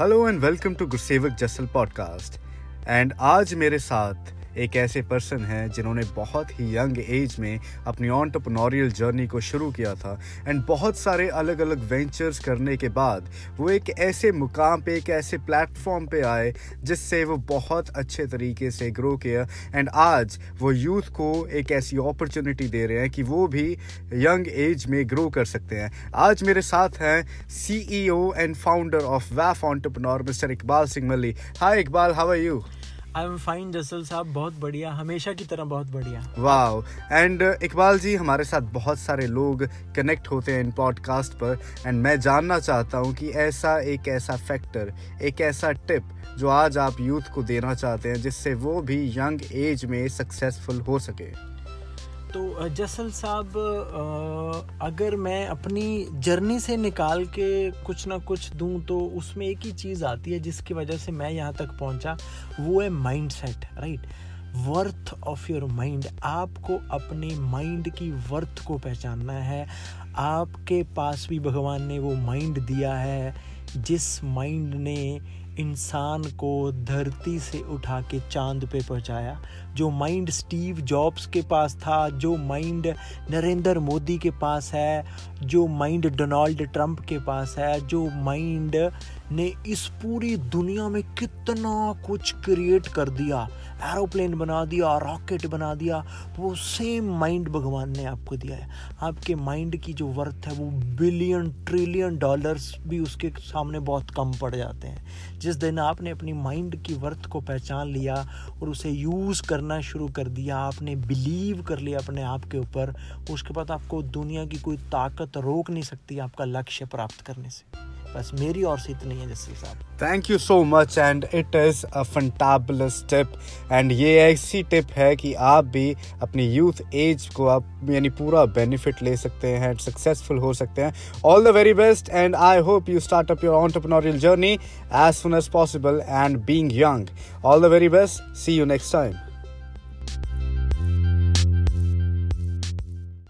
Hello and welcome to Gursewak Jasal podcast and आज मेरे साथ एक ऐसे पर्सन हैं जिन्होंने बहुत ही यंग एज में अपनी ऑन्टरप्रनोरियल जर्नी को शुरू किया था एंड बहुत सारे अलग अलग वेंचर्स करने के बाद वो एक ऐसे मुकाम पे, एक ऐसे प्लेटफॉर्म पे आए जिससे वो बहुत अच्छे तरीके से ग्रो किया एंड आज वो यूथ को एक ऐसी अपॉर्चुनिटी दे रहे हैं कि वो भी यंग एज में ग्रो कर सकते हैं। आज मेरे साथ हैं CEO and founder of वैफ entrepreneur mister Iqbal Singh Malli. Hi Iqbal how are you I am fine Jasal साहब, बहुत बढ़िया, हमेशा की तरह बहुत बढ़िया। वाओ एंड इकबाल जी, हमारे साथ बहुत सारे लोग कनेक्ट होते हैं इन पॉडकास्ट पर एंड मैं जानना चाहता हूँ कि ऐसा एक ऐसा फैक्टर एक ऐसा टिप जो आज आप यूथ को देना चाहते हैं, जिससे वो भी यंग एज में सक्सेसफुल हो सके। तो जसल साहब अगर मैं अपनी जर्नी से निकाल के कुछ ना कुछ दूँ तो उसमें एक ही चीज़ आती है जिसकी वजह से मैं यहाँ तक पहुँचा, वो है mindset right worth of your mind आपको अपने माइंड की वर्थ को पहचानना है। आपके पास भी भगवान ने वो माइंड दिया है, जिस माइंड ने इंसान को धरती से उठा के चाँद पे पहुँचाया। जो माइंड स्टीव जॉब्स के पास था, जो माइंड नरेंद्र मोदी के पास है, जो माइंड डोनाल्ड ट्रंप के पास है, जो माइंड ने इस पूरी दुनिया में कितना कुछ क्रिएट कर दिया। एरोप्लेन बना दिया, रॉकेट बना दिया, वो सेम माइंड भगवान ने आपको दिया है। आपके माइंड की जो वर्थ है वो बिलियन, ट्रिलियन डॉलर्स भी उसके सामने बहुत कम पड़ जाते हैं। जिस दिन आपने अपनी माइंड की वर्थ को पहचान लिया और उसे यूज़ करना शुरू कर दिया, आपने बिलीव कर लिया अपने आप के ऊपर, उसके बाद आपको दुनिया की कोई ताकत रोक नहीं सकती आपका लक्ष्य प्राप्त करने से। बस मेरी और से इतनी है जस्सी साहब। Thank you so much and it is a fantabulous tip and ये ऐसी टिप है कि आप भी अपनी यूथ एज को आप, यानी पूरा बेनिफिट ले सकते हैं सक्सेसफुल हो सकते हैं। All the very best and I hope you start up your entrepreneurial journey as soon as possible and being young all the very best see you next time